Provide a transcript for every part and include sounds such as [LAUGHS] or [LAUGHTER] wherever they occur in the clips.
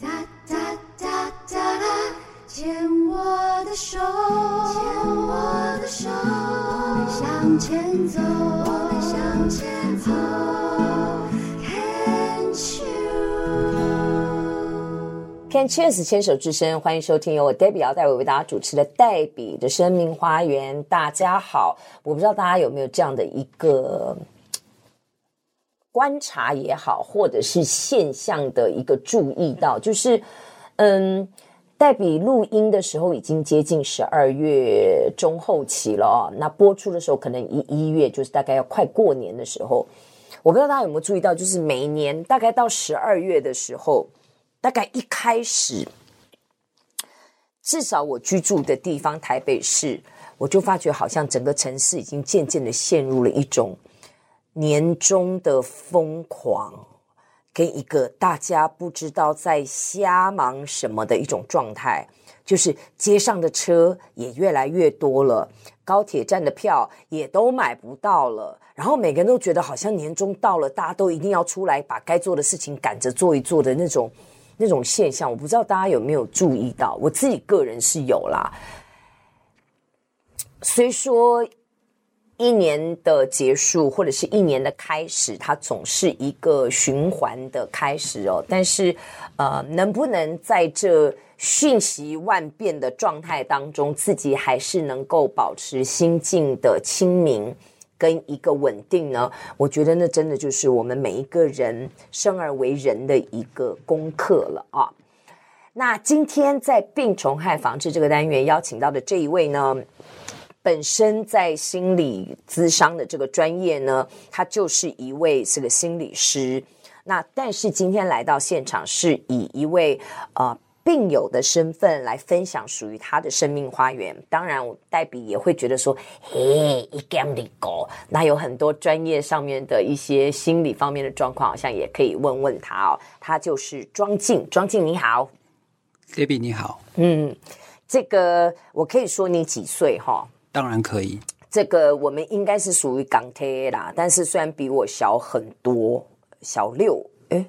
哒哒哒哒啦，牵我的手，牵我的手，我们向前走，我们向前走。Can Cheers 牵手之声，欢迎收听由我 Debbie 姚代伟为大家主持的黛比的生命花园。大家好，我不知道大家有没有这样的一个观察也好，或者是现象的一个注意到，就是嗯，黛比录音的时候已经接近十二月中后期了哦，那播出的时候可能一一月，就是大概要快过年的时候。我不知道大家有没有注意到，就是每年大概到十二月的时候。大概一开始，至少我居住的地方台北市，我就发觉好像整个城市已经渐渐的陷入了一种年终的疯狂，跟一个大家不知道在瞎忙什么的一种状态，就是街上的车也越来越多了，高铁站的票也都买不到了，然后每个人都觉得好像年终到了，大家都一定要出来把该做的事情赶着做一做的那种。那种现象，我不知道大家有没有注意到，我自己个人是有啦。虽说一年的结束或者是一年的开始，它总是一个循环的开始哦，但是呃，能不能在这瞬息万变的状态当中，自己还是能够保持心境的清明？跟一个稳定呢，我觉得那真的就是我们每一个人生而为人的一个功课了啊。那今天在病虫害防治这个单元邀请到的这一位呢，本身在心理咨商的这个专业呢，他就是一位是个心理师。那但是今天来到现场是以一位呃。病友的身份来分享属于他的生命花园。当然，我黛比也会觉得说：“嘿，一干的狗，那有很多专业上面的一些心理方面的状况，好像也可以问问他哦。”他就是庄静，庄静你好，Debbie 你好。嗯，这个我可以说你几岁哈？当然可以。这个我们应该是属于港铁啦，但是虽然比我小很多，小六，诶，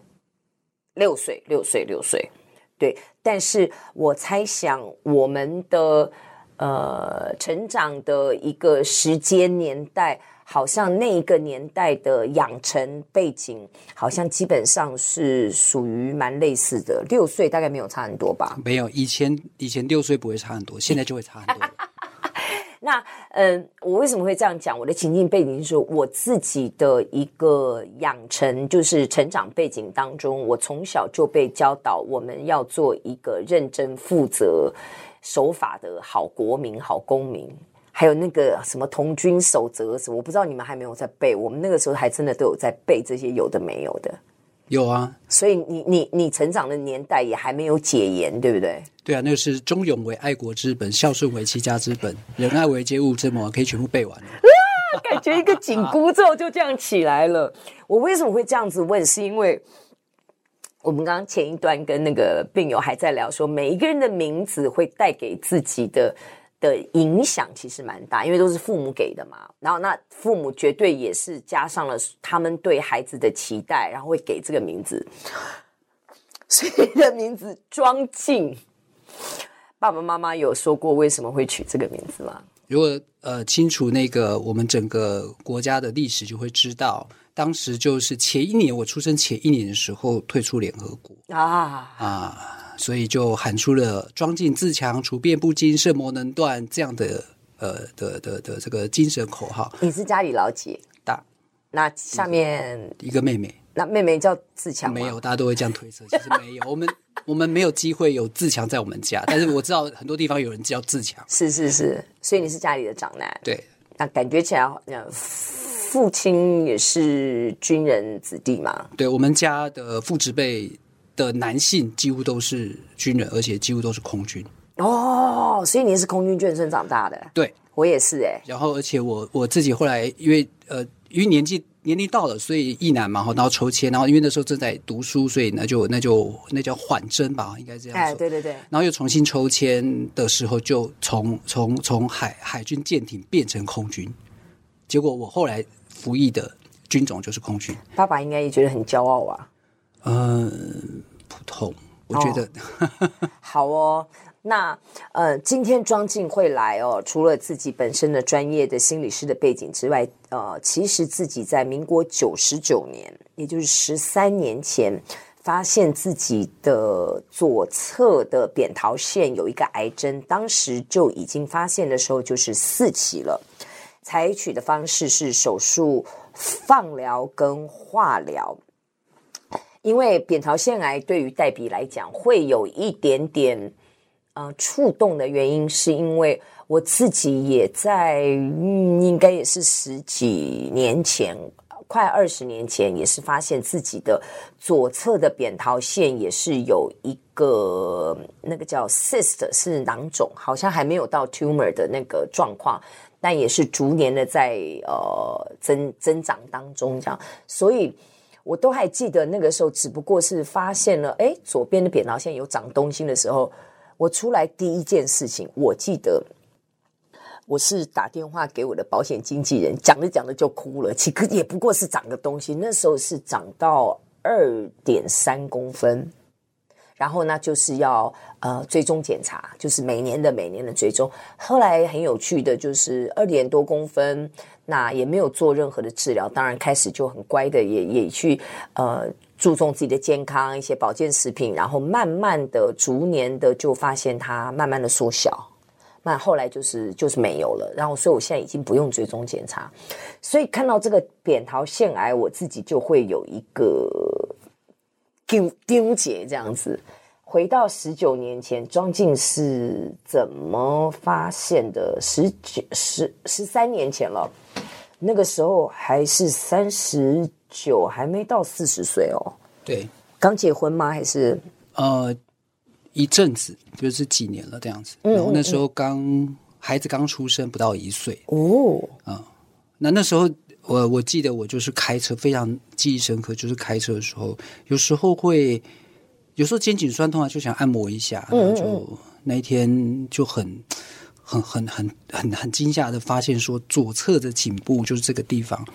六岁，六岁，六岁。对，但是我猜想我们的呃成长的一个时间年代，好像那一个年代的养成背景，好像基本上是属于蛮类似的。六岁大概没有差很多吧？没有，以前以前六岁不会差很多，现在就会差很多。那嗯、我为什么会这样讲？我的情境背景是，我自己的一个养成，就是成长背景当中，我从小就被教导，我们要做一个认真、负责、守法的好国民、好公民。还有那个什么童军守则什么，我不知道你们还没有在背，我们那个时候还真的都有在背这些有的没有的。有啊，所以你你你成长的年代也还没有解严，对不对？对啊，那个是忠勇为爱国之本，孝顺为齐家之本，仁爱为接物之母，可以全部背完了。啊，感觉一个紧箍咒就这样起来了。我为什么会这样子问？是因为我们刚刚前一段跟那个病友还在聊说，每一个人的名字会带给自己的。的影响其实蛮大，因为都是父母给的嘛。然后那父母绝对也是加上了他们对孩子的期待，然后会给这个名字。[LAUGHS] 所以你的名字庄敬，爸爸妈妈有说过为什么会取这个名字吗？如果呃清楚那个我们整个国家的历史，就会知道当时就是前一年我出生前一年的时候退出联合国啊啊。所以就喊出了“装进自强，处变不惊，圣魔能断”这样的呃的的的，这个精神口号。你是家里老几？大。那下面一个妹妹。那妹妹叫自强吗？没有，大家都会这样推测。其实没有，我们 [LAUGHS] 我们没有机会有自强在我们家，但是我知道很多地方有人叫自强。是是是，所以你是家里的长男。对。那感觉起来，父亲也是军人子弟嘛？对，我们家的父执辈。的男性几乎都是军人，而且几乎都是空军哦，所以你是空军眷村长大的？对，我也是哎。然后，而且我我自己后来因为呃，因为年纪年龄到了，所以役男嘛，然后抽签，然后因为那时候正在读书，所以那就那就那叫缓征吧，应该这样说。哎，对对对。然后又重新抽签的时候，就从从从海海军舰艇变成空军，结果我后来服役的军种就是空军。爸爸应该也觉得很骄傲啊。嗯，普通。我觉得、哦、[LAUGHS] 好哦。那呃，今天庄静会来哦，除了自己本身的专业的心理师的背景之外，呃，其实自己在民国九十九年，也就是十三年前，发现自己的左侧的扁桃腺有一个癌症，当时就已经发现的时候就是四期了，采取的方式是手术、放疗跟化疗。因为扁桃腺癌对于黛比来讲会有一点点。呃，触动的原因是因为我自己也在，嗯，应该也是十几年前，快二十年前，也是发现自己的左侧的扁桃腺也是有一个那个叫 cyst，是囊肿，好像还没有到 tumor 的那个状况，但也是逐年的在呃增增长当中这样，所以我都还记得那个时候，只不过是发现了，哎，左边的扁桃腺有长东西的时候。我出来第一件事情，我记得我是打电话给我的保险经纪人，讲着讲着就哭了。其实也不过是长个东西，那时候是长到二点三公分，然后呢就是要呃追踪检查，就是每年的每年的追踪。后来很有趣的就是二点多公分，那也没有做任何的治疗，当然开始就很乖的也也去呃。注重自己的健康，一些保健食品，然后慢慢的、逐年的就发现它慢慢的缩小，那后来就是就是没有了。然后，所以我现在已经不用追踪检查。所以看到这个扁桃腺癌，我自己就会有一个纠纠结这样子。回到十九年前，庄敬是怎么发现的？十九十十三年前了，那个时候还是三十。九还没到四十岁哦，对，刚结婚吗？还是呃一阵子，就是几年了这样子。然后那时候刚、孩子刚出生不到一岁哦，啊、呃，那那时候我我记得我就是开车非常记忆深刻，就是开车的时候有时候会有时候肩颈酸痛啊，就想按摩一下，然后就那一天就很很很很很很惊吓的发现说左侧的颈部就是这个地方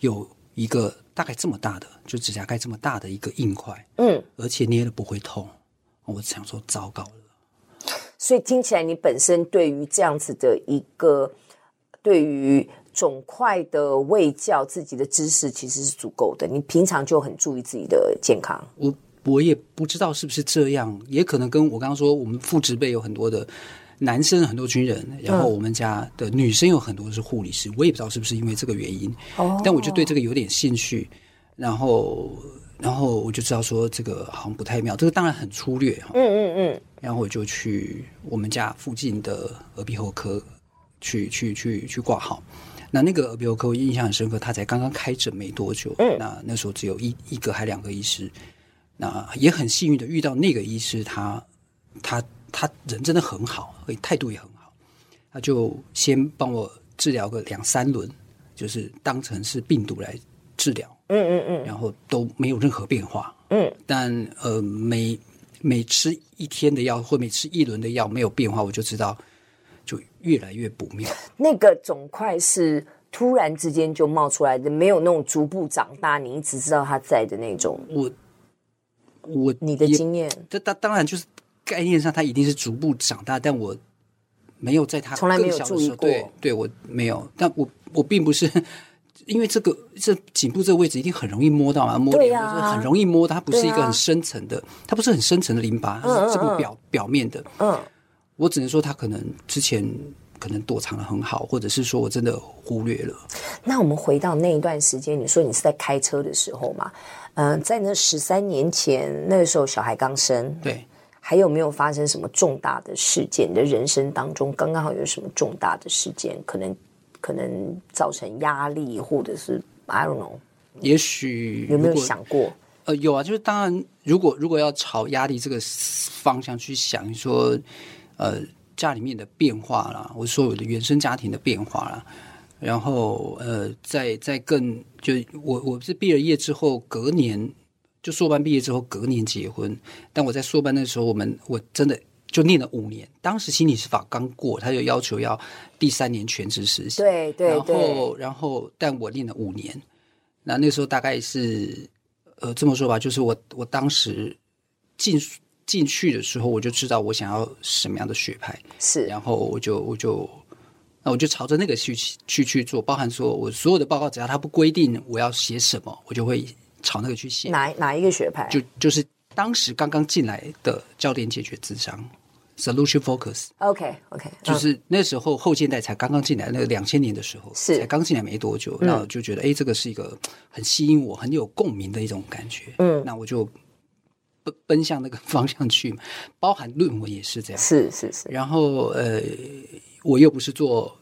有一个。大概这么大的，就指甲盖这么大的一个硬块，嗯，而且捏了不会痛，我想说糟糕了。所以听起来，你本身对于这样子的一个对于肿块的喂教自己的知识其实是足够的。你平常就很注意自己的健康。我我也不知道是不是这样，也可能跟我刚刚说，我们父执辈有很多的。男生很多军人，然后我们家的女生有很多是护理师，嗯、我也不知道是不是因为这个原因，哦、但我就对这个有点兴趣，然后，然后我就知道说这个好像不太妙，这个当然很粗略哈，嗯嗯嗯，然后我就去我们家附近的耳鼻喉科去去去去挂号，那那个耳鼻喉科我印象很深刻，他才刚刚开诊没多久，嗯，那那时候只有一一个还两个医师，那也很幸运的遇到那个医师，他他。他人真的很好，态度也很好。他就先帮我治疗个两三轮，就是当成是病毒来治疗。嗯嗯嗯，然后都没有任何变化。嗯，但呃，每每吃一天的药或每吃一轮的药没有变化，我就知道就越来越不妙。[LAUGHS] 那个肿块是突然之间就冒出来的，没有那种逐步长大，你一直知道它在的那种。我我你的经验，这当当然就是。概念上，它一定是逐步长大，但我没有在它从来没有注意过。对，对我没有，但我我并不是因为这个这颈部这个位置一定很容易摸到嘛，摸脸、啊、很容易摸，它不是一个很深层的，啊、它不是很深层的淋巴，它是这个表嗯嗯表面的。嗯，我只能说他可能之前可能躲藏的很好，或者是说我真的忽略了。那我们回到那一段时间，你说你是在开车的时候嘛？嗯、呃，在那十三年前，那个时候小孩刚生，对。还有没有发生什么重大的事件？你的人生当中刚刚好有什么重大的事件，可能可能造成压力，或者是 I don't know。也许有没有想过？呃，有啊，就是当然，如果如果要朝压力这个方向去想，说呃家里面的变化啦，我所有的原生家庭的变化啦，然后呃，在在更就我我是毕了业之后隔年。就硕班毕业之后，隔年结婚。但我在硕班的时候，我们我真的就念了五年。当时心理师法刚过，他就要求要第三年全职实习。对对对。然后，然后，但我念了五年。那那时候大概是，呃，这么说吧，就是我我当时进进去的时候，我就知道我想要什么样的学派，是，然后我就我就那我就朝着那个去去去做，包含说我所有的报告，只要他不规定我要写什么，我就会朝那个去写。哪哪一个学派？就就是当时刚刚进来的焦点解决智商。Solution focus。OK OK，就是那时候后现代才刚刚进来，那个两千年的时候是才刚进来没多久，然后就觉得哎，这个是一个很吸引我、很有共鸣的一种感觉。嗯，那我就奔奔向那个方向去，[LAUGHS] 包含论文也是这样。是是是。然后呃，我又不是做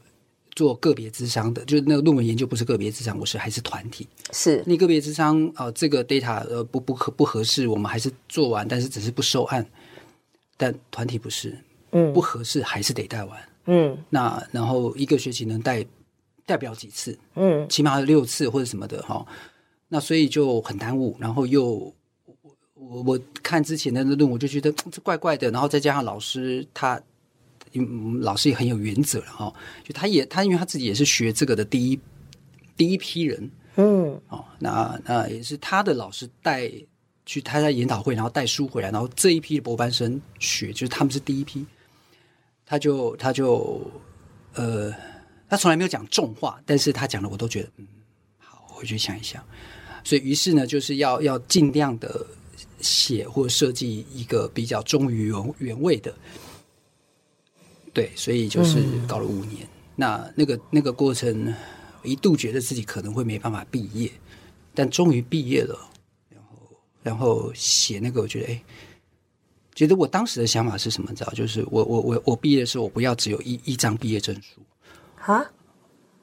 做个别智商的，就是那个论文研究不是个别智商，我是还是团体。是。你个别智商啊，这个 data 呃不不合不合适，我们还是做完，但是只是不收案。但团体不是，嗯，不合适还是得带完，嗯，那然后一个学期能带代表几次，嗯，起码有六次或者什么的哈，那所以就很耽误，然后又我我看之前的那论文，我就觉得这怪怪的，然后再加上老师他，嗯，老师也很有原则哈，就他也他因为他自己也是学这个的第一第一批人，嗯，哦，那那也是他的老师带。去他在研讨会，然后带书回来，然后这一批的博班生学，就是他们是第一批，他就他就呃，他从来没有讲重话，但是他讲的我都觉得嗯好，回去想一想，所以于是呢，就是要要尽量的写或设计一个比较忠于原原味的，对，所以就是搞了五年，嗯、那那个那个过程一度觉得自己可能会没办法毕业，但终于毕业了。然后然后写那个，我觉得哎，觉得我当时的想法是什么？你知道，就是我我我我毕业的时候，我不要只有一一张毕业证书，哈，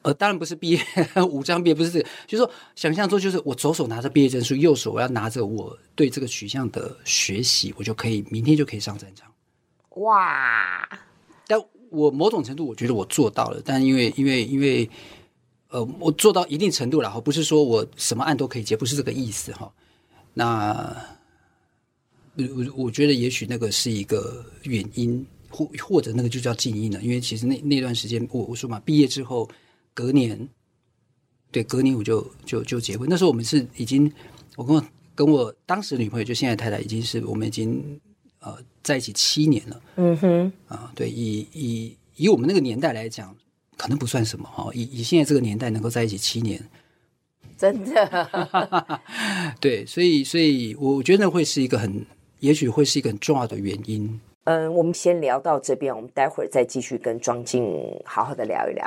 呃，当然不是毕业 [LAUGHS] 五张毕业，不是这个，就是说想象中就是我左手拿着毕业证书，右手我要拿着我对这个取向的学习，我就可以明天就可以上战场。哇！但我某种程度我觉得我做到了，但因为因为因为呃，我做到一定程度了哈，不是说我什么案都可以接，不是这个意思哈。那我我觉得也许那个是一个原因，或或者那个就叫静音了。因为其实那那段时间，我我说嘛，毕业之后隔年，对，隔年我就就就结婚。那时候我们是已经，我跟我跟我当时的女朋友，就现在太太，已经是我们已经呃在一起七年了。嗯哼，啊，对，以以以我们那个年代来讲，可能不算什么哈。以以现在这个年代能够在一起七年。真的，[LAUGHS] 对，所以，所以我觉得会是一个很，也许会是一个很重要的原因。嗯，我们先聊到这边，我们待会儿再继续跟庄静好好的聊一聊。